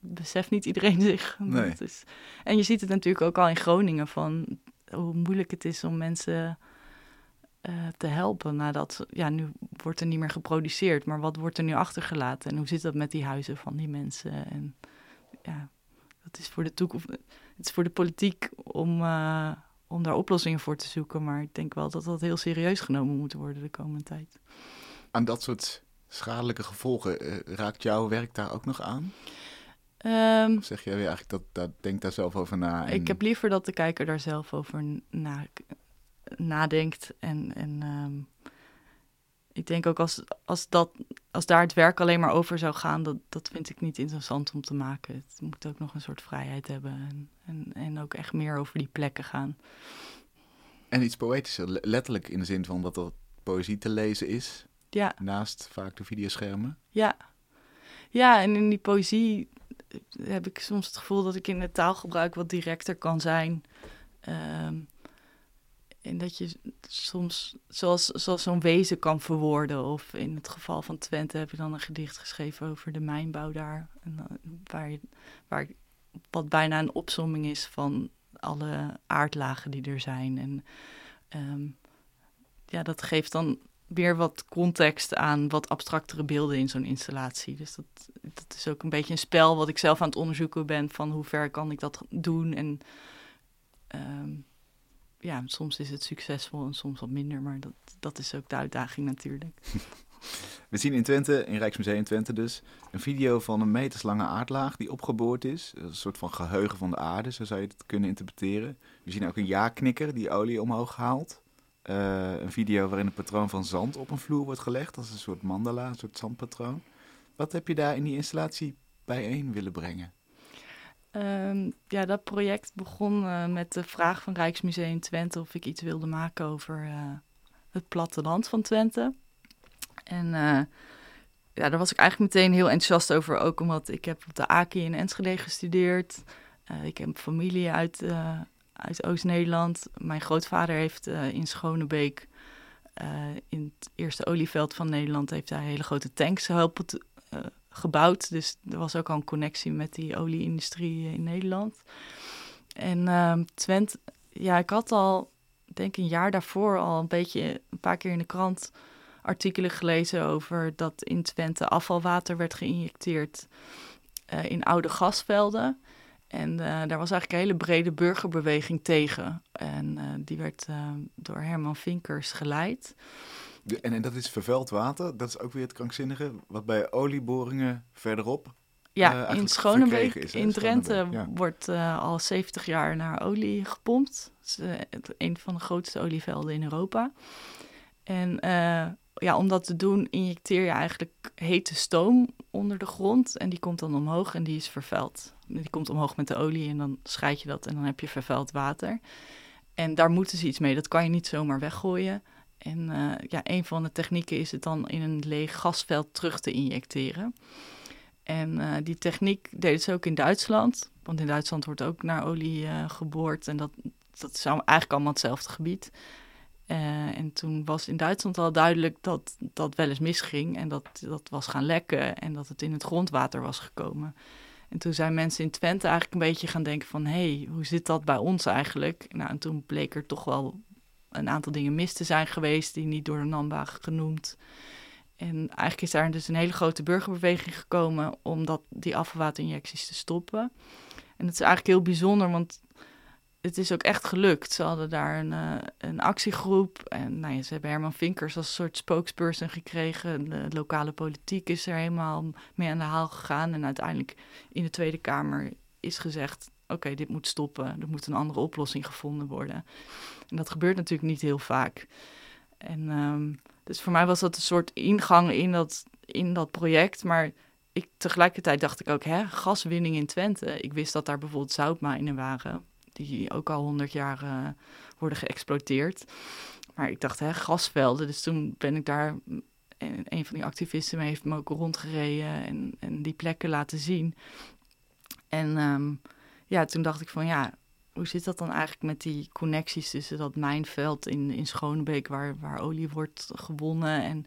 beseft niet iedereen zich. Nee. Is... En je ziet het natuurlijk ook al in Groningen van hoe moeilijk het is om mensen uh, te helpen nadat, ja, nu wordt er niet meer geproduceerd, maar wat wordt er nu achtergelaten en hoe zit dat met die huizen van die mensen? En ja, dat is voor de toekomst, het is voor de politiek om, uh, om daar oplossingen voor te zoeken, maar ik denk wel dat dat heel serieus genomen moet worden de komende tijd. Aan dat soort schadelijke gevolgen, uh, raakt jouw werk daar ook nog aan? Um, of zeg jij weer eigenlijk dat, dat denk daar zelf over na? En... Ik heb liever dat de kijker daar zelf over na, nadenkt. En, en um, ik denk ook als, als, dat, als daar het werk alleen maar over zou gaan, dat, dat vind ik niet interessant om te maken. Het moet ook nog een soort vrijheid hebben en, en, en ook echt meer over die plekken gaan. En iets poëtischer, letterlijk in de zin van dat er poëzie te lezen is. Ja. Naast vaak de videoschermen. Ja. Ja, en in die poëzie heb ik soms het gevoel dat ik in het taalgebruik wat directer kan zijn. Um, en dat je soms, zoals, zoals zo'n wezen kan verwoorden. Of in het geval van Twente heb je dan een gedicht geschreven over de mijnbouw daar. En, waar, waar wat bijna een opsomming is van alle aardlagen die er zijn. En um, ja, dat geeft dan weer wat context aan wat abstractere beelden in zo'n installatie. Dus dat, dat is ook een beetje een spel wat ik zelf aan het onderzoeken ben van hoe ver kan ik dat doen. En um, ja, soms is het succesvol en soms wat minder, maar dat, dat is ook de uitdaging natuurlijk. We zien in Twente, in Rijksmuseum Twente dus, een video van een meterslange aardlaag die opgeboord is. Een soort van geheugen van de aarde, zo zou je het kunnen interpreteren. We zien ook een ja-knikker die olie omhoog haalt. Uh, een video waarin een patroon van zand op een vloer wordt gelegd, als een soort mandala, een soort zandpatroon. Wat heb je daar in die installatie bijeen willen brengen? Um, ja, dat project begon uh, met de vraag van Rijksmuseum Twente of ik iets wilde maken over uh, het platteland van Twente. En ja, daar was ik eigenlijk meteen heel enthousiast over, ook omdat ik heb op de AKI in Enschede gestudeerd. ik heb familie uit, uit Oost-Nederland. Mijn grootvader heeft in Schonebeek, in het eerste olieveld van Nederland, heeft hij hele grote tanks geholpen gebouwd. Dus er was ook al een connectie met die olieindustrie in Nederland. En uh, Twente, ja, ik had al, denk een jaar daarvoor al een beetje, een paar keer in de krant artikelen gelezen over dat in Twente afvalwater werd geïnjecteerd in oude gasvelden. En uh, daar was eigenlijk een hele brede burgerbeweging tegen. En uh, die werd door Herman Vinkers geleid. De, en, en dat is vervuild water. Dat is ook weer het krankzinnige. Wat bij olieboringen verderop. Ja, in Schonebeek, is, in Drenthe, ja. wordt al 70 jaar naar olie gepompt. Het is een van de grootste olievelden in Europa. En ja, om dat te doen, injecteer je eigenlijk hete stoom onder de grond. En die komt dan omhoog en die is vervuild. Die komt omhoog met de olie en dan scheid je dat en dan heb je vervuild water. En daar moeten ze iets mee. Dat kan je niet zomaar weggooien. En uh, ja, een van de technieken is het dan in een leeg gasveld terug te injecteren. En uh, die techniek deden ze ook in Duitsland. Want in Duitsland wordt ook naar olie uh, geboord. En dat, dat is eigenlijk allemaal hetzelfde gebied. En toen was in Duitsland al duidelijk dat dat wel eens misging. En dat dat was gaan lekken. En dat het in het grondwater was gekomen. En toen zijn mensen in Twente eigenlijk een beetje gaan denken van... hé, hey, hoe zit dat bij ons eigenlijk? Nou, en toen bleek er toch wel een aantal dingen mis te zijn geweest die niet door de NAMBA genoemd. En eigenlijk is daar dus een hele grote burgerbeweging gekomen om dat, die afvalwaterinjecties te stoppen. En dat is eigenlijk heel bijzonder, want het is ook echt gelukt. Ze hadden daar een, uh, een actiegroep. En nou ja, ze hebben Herman Vinkers als soort spokesperson gekregen. De lokale politiek is er helemaal mee aan de haal gegaan. En uiteindelijk in de Tweede Kamer is gezegd: oké, dit moet stoppen. Er moet een andere oplossing gevonden worden. En dat gebeurt natuurlijk niet heel vaak. En um, dus voor mij was dat een soort ingang in dat, in dat project. Maar ik, tegelijkertijd dacht ik ook, hè, gaswinning in Twente. Ik wist dat daar bijvoorbeeld zoutmijnen waren, die ook al honderd jaar uh, worden geëxploiteerd. Maar ik dacht, hè, gasvelden. Dus toen ben ik daar, en een van die activisten heeft me ook rondgereden en, en die plekken laten zien. En um, ja, toen dacht ik van ja, hoe zit dat dan eigenlijk met die connecties tussen dat mijnveld in, in Schonebeek, waar, waar olie wordt gewonnen en,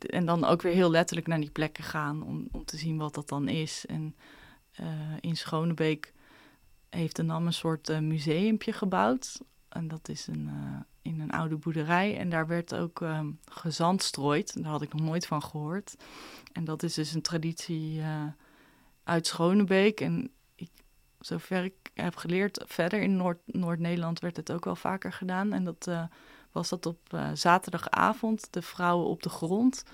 en, dan ook weer heel letterlijk naar die plekken gaan om, om te zien wat dat dan is. En uh, in Schonebeek heeft de NAM een soort uh, museumpje gebouwd. En dat is een, uh, in een oude boerderij. En daar werd ook um, gezandstrooid. Daar had ik nog nooit van gehoord. En dat is dus een traditie uit Schonebeek. En zover ik heb geleerd, verder in Noord, Noord-Nederland werd het ook wel vaker gedaan. En dat was dat op zaterdagavond de vrouwen op de grond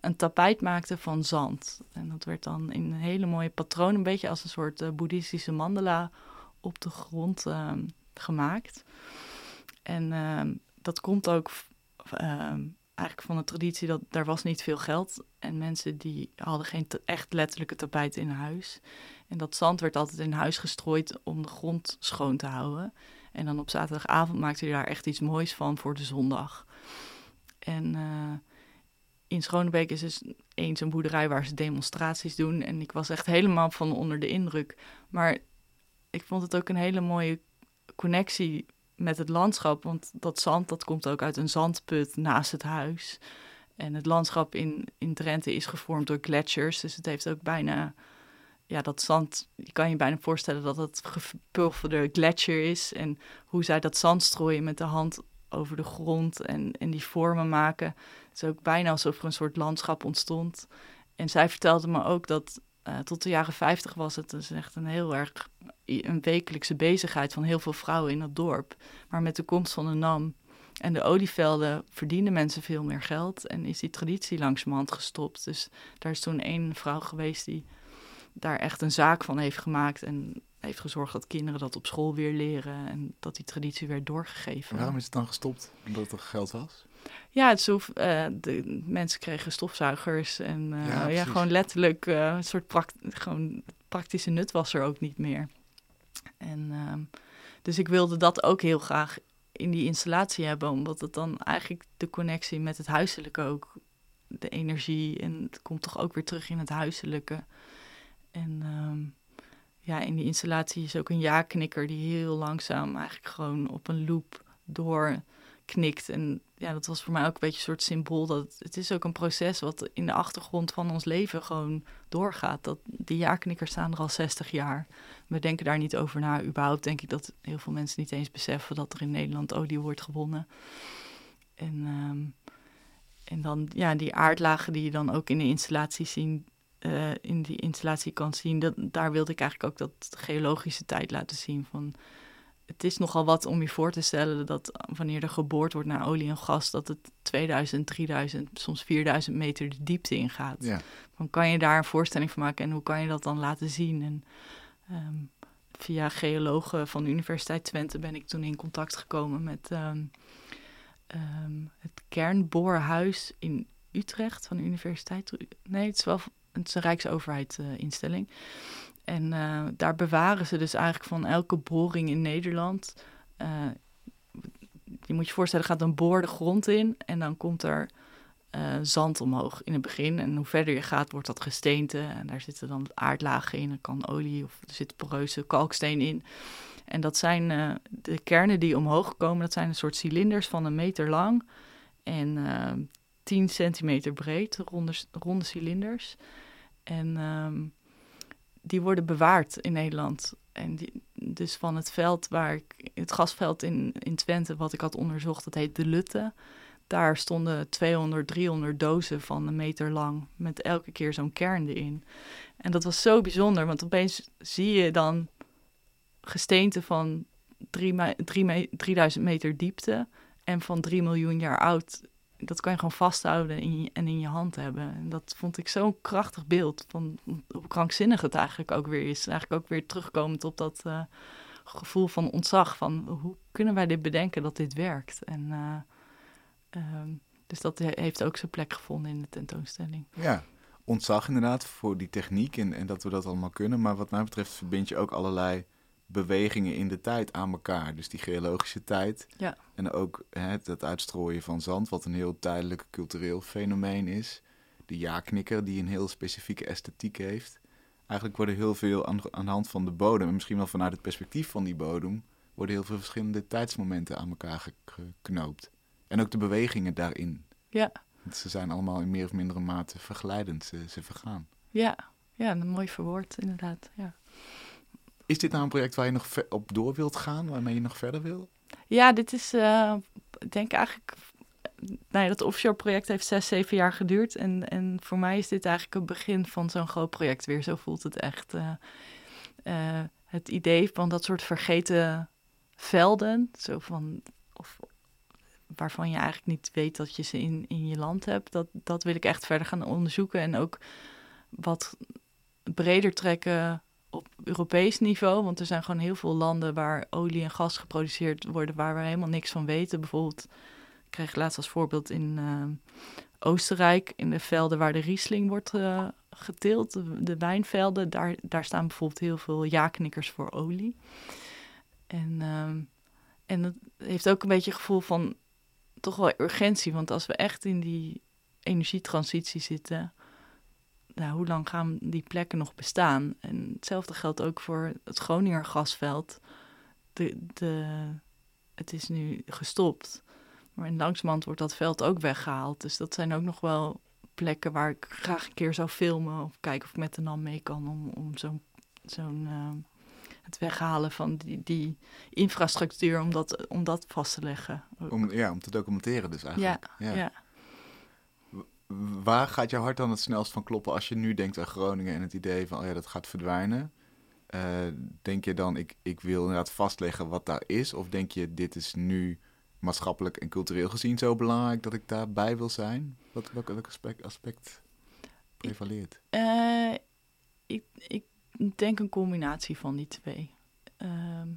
een tapijt maakten van zand. En dat werd dan in een hele mooie patroon, een beetje als een soort boeddhistische mandala op de grond ehm, gemaakt. En ehm, dat komt ook ehm, eigenlijk van de traditie dat daar was niet veel geld en mensen die hadden geen echt letterlijke tapijt in huis. En dat zand werd altijd in huis gestrooid om de grond schoon te houden. En dan op zaterdagavond maakte je daar echt iets moois van voor de zondag. En uh, in Schonebeek is dus eens een boerderij waar ze demonstraties doen. En ik was echt helemaal van onder de indruk. Maar ik vond het ook een hele mooie connectie met het landschap. Want dat zand dat komt ook uit een zandput naast het huis. En het landschap in, in Drenthe is gevormd door gletsjers. Dus het heeft ook bijna ja, dat zand, je kan je bijna voorstellen dat het gepulverde gletsjer is. En hoe zij dat zand strooien met de hand over de grond en, en die vormen maken. Het is ook bijna alsof er een soort landschap ontstond. En zij vertelde me ook dat uh, tot de jaren 50 was het dus echt een heel erg een wekelijkse bezigheid van heel veel vrouwen in het dorp. Maar met de komst van de NAM en de olievelden verdienen mensen veel meer geld en is die traditie langzamerhand gestopt. Dus daar is toen één vrouw geweest die daar echt een zaak van heeft gemaakt en heeft gezorgd dat kinderen dat op school weer leren en dat die traditie werd doorgegeven. waarom is het dan gestopt? Omdat er geld was? Ja, het zo, uh, de mensen kregen stofzuigers en uh, ja, ja, gewoon letterlijk uh, een soort gewoon praktische nut was er ook niet meer. En uh, dus ik wilde dat ook heel graag in die installatie hebben, omdat het dan eigenlijk de connectie met het huiselijke ook, de energie en het komt toch ook weer terug in het huiselijke. En um, ja, in die installatie is ook een ja-knikker die heel langzaam eigenlijk gewoon op een loop doorknikt. En ja, dat was voor mij ook een beetje een soort symbool dat het, is ook een proces wat in de achtergrond van ons leven gewoon doorgaat. Dat, die ja-knikkers staan er al 60 jaar. We denken daar niet over na. Überhaupt denk ik dat heel veel mensen niet eens beseffen dat er in Nederland olie wordt gewonnen. En, um, en dan ja, die aardlagen die je dan ook in de installatie zien, uh, in die installatie kan zien. Dat, daar wilde ik eigenlijk ook dat geologische tijd laten zien. Van, het is nogal wat om je voor te stellen dat wanneer er geboord wordt naar olie en gas, dat het 2000, 3000, soms 4000 meter de diepte ingaat. Ja. Dan kan je daar een voorstelling van maken en hoe kan je dat dan laten zien? En um, via geologen van de Universiteit Twente ben ik toen in contact gekomen met um, um, het kernboorhuis in Utrecht van de Universiteit. Nee, het is wel het is een Rijksoverheidinstelling. Uh, en uh, daar bewaren ze dus eigenlijk van elke boring in Nederland. Uh, je moet je voorstellen, gaat een boor de grond in en dan komt er uh, zand omhoog in het begin. En hoe verder je gaat, wordt dat gesteente. En daar zitten dan aardlagen in, er kan olie of er zit poreuze kalksteen in. En dat zijn de kernen die omhoog komen, dat zijn een soort cilinders van een meter lang en 10 centimeter breed, ronde, ronde cilinders. En um, die worden bewaard in Nederland. En die, dus van het veld waar ik, het gasveld in, in Twente, wat ik had onderzocht, dat heet de Lutte. Daar stonden 200, 300 dozen van een meter lang, met elke keer zo'n kern erin. En dat was zo bijzonder, want opeens zie je dan gesteente van drie me- drie me- 3000 meter diepte en van 3 miljoen jaar oud. Dat kan je gewoon vasthouden in je, en in je hand hebben. En dat vond ik zo'n krachtig beeld van hoe krankzinnig het eigenlijk ook weer is. Eigenlijk ook weer terugkomend op dat eh, gevoel van ontzag. Van hoe kunnen wij dit bedenken dat dit werkt? En eh, ehm, dus dat he- heeft ook zijn plek gevonden in de tentoonstelling. Ja, ontzag inderdaad voor die techniek en, en dat we dat allemaal kunnen. Maar wat mij betreft verbind je ook allerlei bewegingen in de tijd aan elkaar. Dus die geologische tijd. Ja. En ook hè, het, uitstrooien van zand, wat een heel tijdelijk cultureel fenomeen is. De ja-knikker, die een heel specifieke esthetiek heeft. Eigenlijk worden heel veel aan, aan de hand van de bodem, en misschien wel vanuit het perspectief van die bodem, worden heel veel verschillende tijdsmomenten aan elkaar ge- geknoopt. En ook de bewegingen daarin. Ja, Want Ze zijn allemaal in meer of mindere mate verglijdend, ze, ze vergaan. ja, ja een mooi verwoord inderdaad. Ja. Is dit nou een project waar je nog op door wilt gaan, waarmee je nog verder wil? Ja, dit is, eh, ik denk eigenlijk, nou ja, dat offshore project heeft zes, zeven jaar geduurd. En, en voor mij is dit eigenlijk het begin van zo'n groot project weer. Zo voelt het echt. eh, eh, het idee van dat soort vergeten velden, zo van, of, waarvan je eigenlijk niet weet dat je ze in, in je land hebt, dat, dat wil ik echt verder gaan onderzoeken. En ook wat breder trekken op Europees niveau. Want er zijn gewoon heel veel landen waar olie en gas geproduceerd worden waar we helemaal niks van weten. Bijvoorbeeld, ik kreeg laatst als voorbeeld in eh, Oostenrijk, in de velden waar de Riesling wordt eh, geteeld, de, de wijnvelden, daar, daar staan bijvoorbeeld heel veel ja-knikkers voor olie. En, ehm, en dat heeft ook een beetje gevoel van toch wel urgentie. Want als we echt in die energietransitie zitten, nou, hoe lang gaan die plekken nog bestaan? En hetzelfde geldt ook voor het Groninger gasveld. De, de, het is nu gestopt. Maar in langzamerhand wordt dat veld ook weggehaald. Dus dat zijn ook nog wel plekken waar ik graag een keer zou filmen. Of kijken of ik met de NAM mee kan om, om zo'n, zo'n eh, het weghalen van die, die infrastructuur, om dat, om dat vast te leggen. ook. Om, ja, om te documenteren dus eigenlijk. ja, ja. Waar gaat jouw hart dan het snelst van kloppen als je nu denkt aan Groningen en het idee van, oh ja, dat gaat verdwijnen? Eh, denk je dan, ik, ik wil inderdaad vastleggen wat daar is? Of denk je, dit is nu maatschappelijk en cultureel gezien zo belangrijk dat ik daarbij wil zijn? Wat, welk, welk aspect, aspect prevaleert? Eh, ik, ik denk een combinatie van die twee. Ehm,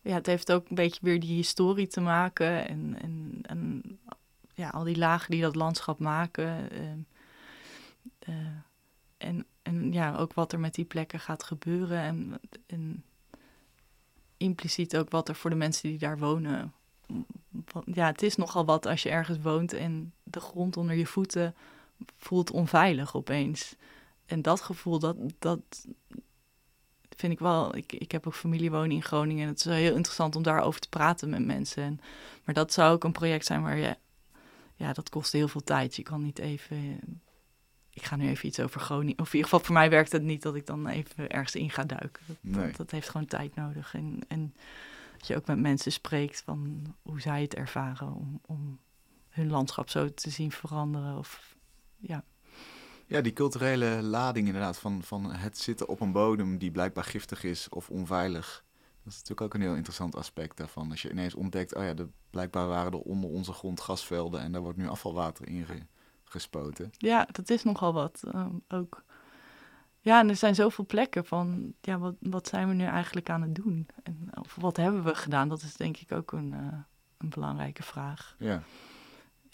ja, het heeft ook een beetje weer die historie te maken en, en, en ja, al die lagen die dat landschap maken. ehm, eh, en, en ja, ook wat er met die plekken gaat gebeuren en, en impliciet ook wat er voor de mensen die daar wonen. Ja, het is nogal wat als je ergens woont en de grond onder je voeten voelt onveilig opeens. En dat gevoel, dat, dat vind ik wel. Ik, ik heb ook familie wonen in Groningen. En het is heel interessant om daarover te praten met mensen. En, maar dat zou ook een project zijn waar je. Ja, dat kost heel veel tijd. Je kan niet even. Ik ga nu even iets over Groningen. Of in ieder geval voor mij werkt het niet dat ik dan even ergens in ga duiken. Dat, Nee. dat, dat heeft gewoon tijd nodig. En, en dat je ook met mensen spreekt van hoe zij het ervaren om, om hun landschap zo te zien veranderen. Of ja. Ja, die culturele lading inderdaad van, van het zitten op een bodem die blijkbaar giftig is of onveilig. Dat is natuurlijk ook een heel interessant aspect daarvan. Als je ineens ontdekt, oh ja, er, blijkbaar waren er onder onze grond gasvelden en daar wordt nu afvalwater in ge- gespoten. Ja, dat is nogal wat ehm, ook. Ja, en er zijn zoveel plekken van, ja, wat, wat zijn we nu eigenlijk aan het doen? En, of wat hebben we gedaan? Dat is denk ik ook een, eh, een belangrijke vraag. Ja,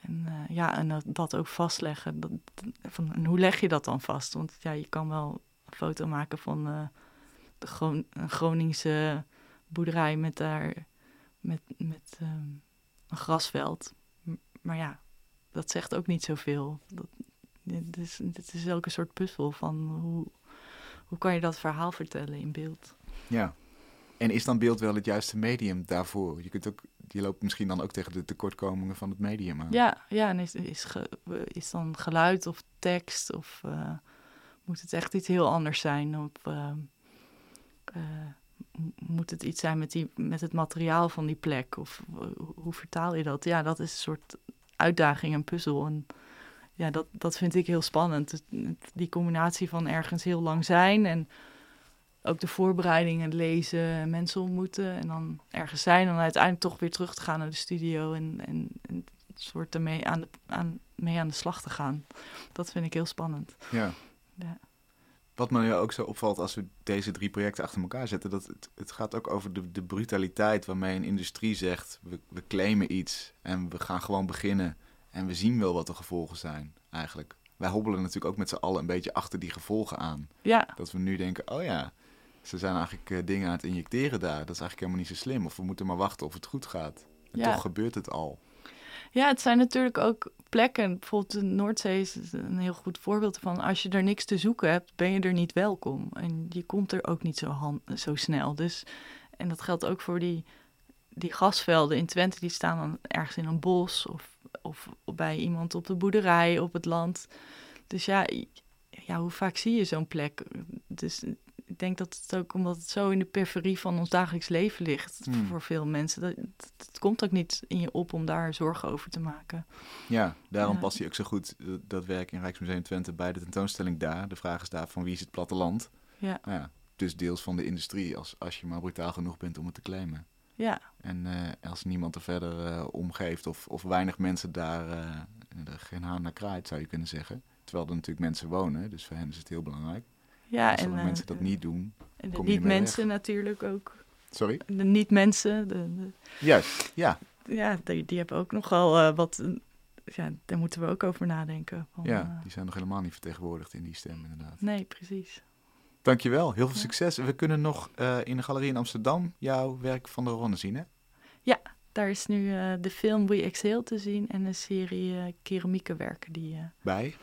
En eh, ja, en dat, dat ook vastleggen. Dat, van, en hoe leg je dat dan vast? Want ja, je kan wel een foto maken van eh, de Gron een Groningse boerderij met daar met, met ehm, een grasveld. M- Maar ja, dat zegt ook niet zoveel. Dat, dit, is, dit is ook een soort puzzel van hoe, hoe kan je dat verhaal vertellen in beeld? ja. En is dan beeld wel het juiste medium daarvoor? Je, kunt ook, je loopt misschien dan ook tegen de tekortkomingen van het medium aan. Ja, ja en is, is, ge- is dan geluid of tekst of eh, moet het echt iets heel anders zijn? Of eh, eh, moet het iets zijn met, die, met het materiaal van die plek? Of hoe, vertaal je dat? Ja, dat is een soort uitdaging en puzzel. En ja, dat, dat vind ik heel spannend. Die combinatie van ergens heel lang zijn en ook de voorbereidingen lezen, mensen ontmoeten en dan ergens zijn. En dan uiteindelijk toch weer terug te gaan naar de studio en, en, en soort ermee aan de, aan, mee aan de slag te gaan. Dat vind ik heel spannend. Ja. Ja. Wat me nu ook zo opvalt als we deze drie projecten achter elkaar zetten, dat het, het gaat ook over de, de brutaliteit waarmee een industrie zegt, we, we claimen iets en we gaan gewoon beginnen en we zien wel wat de gevolgen zijn eigenlijk. Wij hobbelen natuurlijk ook met z'n allen een beetje achter die gevolgen aan. Ja, Dat we nu denken, oh ja, ze zijn eigenlijk eh, dingen aan het injecteren daar. Dat is eigenlijk helemaal niet zo slim. Of we moeten maar wachten of het goed gaat. En Ja. toch gebeurt het al. Ja, het zijn natuurlijk ook plekken. Bijvoorbeeld de Noordzee is een heel goed voorbeeld van. Als je er niks te zoeken hebt, ben je er niet welkom. En je komt er ook niet zo, zo snel. Dus, en dat geldt ook voor die, die gasvelden in Twente. Die staan dan ergens in een bos of, of bij iemand op de boerderij op het land. Dus ja, ja hoe vaak zie je zo'n plek? Dus ik denk dat het ook omdat het zo in de periferie van ons dagelijks leven ligt Hmm. voor veel mensen. Dat, het, komt ook niet in je op om daar zorgen over te maken. Ja, daarom Ja. past hij ook zo goed, dat, werk in Rijksmuseum Twente, bij de tentoonstelling daar. De vraag is daar van wie is het platteland? Ja, Nou ja, dus deels van de industrie, als, als je maar brutaal genoeg bent om het te claimen. ja, En eh, als niemand er verder eh, om geeft of, of weinig mensen daar eh, er geen haan naar kraait, zou je kunnen zeggen. Terwijl er natuurlijk mensen wonen, dus voor hen is het heel belangrijk. Ja. en dan eh, mensen dat niet doen. en de niet-mensen natuurlijk ook. Sorry? De niet-mensen, de, de- Juist, ja. ja, die, die hebben ook nogal eh, wat... eh, ja, daar moeten we ook over nadenken. Van, Ja, die zijn nog helemaal niet vertegenwoordigd in die stem inderdaad. nee, precies. Dankjewel, heel veel Ja. succes. We kunnen nog in de galerie in Amsterdam jouw werk van de Ronde zien, hè? Daar is nu de film We Exhale te zien en een serie keramieke werken die Bij.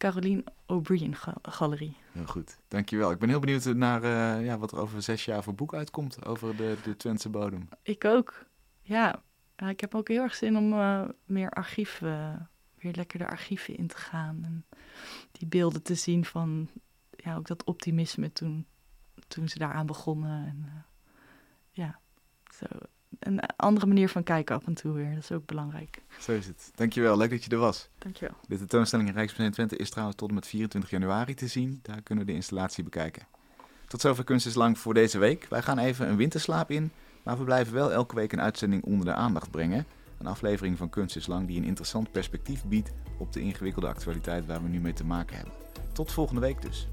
Caroline O'Brien ga- Galerie. Heel goed, dankjewel. Ik ben heel benieuwd naar eh, ja, wat er over zes jaar voor boek uitkomt over de, de Twentse bodem. Ik ook. Ja, ik heb ook heel erg zin om eh, meer archief, eh, weer lekker de archieven in te gaan. En die beelden te zien van, ja, ook dat optimisme toen, toen ze daaraan begonnen. En ja, zo. Een andere manier van kijken af en toe weer. Dat is ook belangrijk. Zo is het. Dankjewel, leuk dat je er was. Dankjewel. De tentoonstelling in Rijksmuseum Twente is trouwens tot en met 24 januari te zien. Daar kunnen we de installatie bekijken. Tot zover Kunst is Lang voor deze week. Wij gaan even een winterslaap in, maar we blijven wel elke week een uitzending onder de aandacht brengen. Een aflevering van Kunst is Lang die een interessant perspectief biedt op de ingewikkelde actualiteit waar we nu mee te maken hebben. Tot volgende week dus.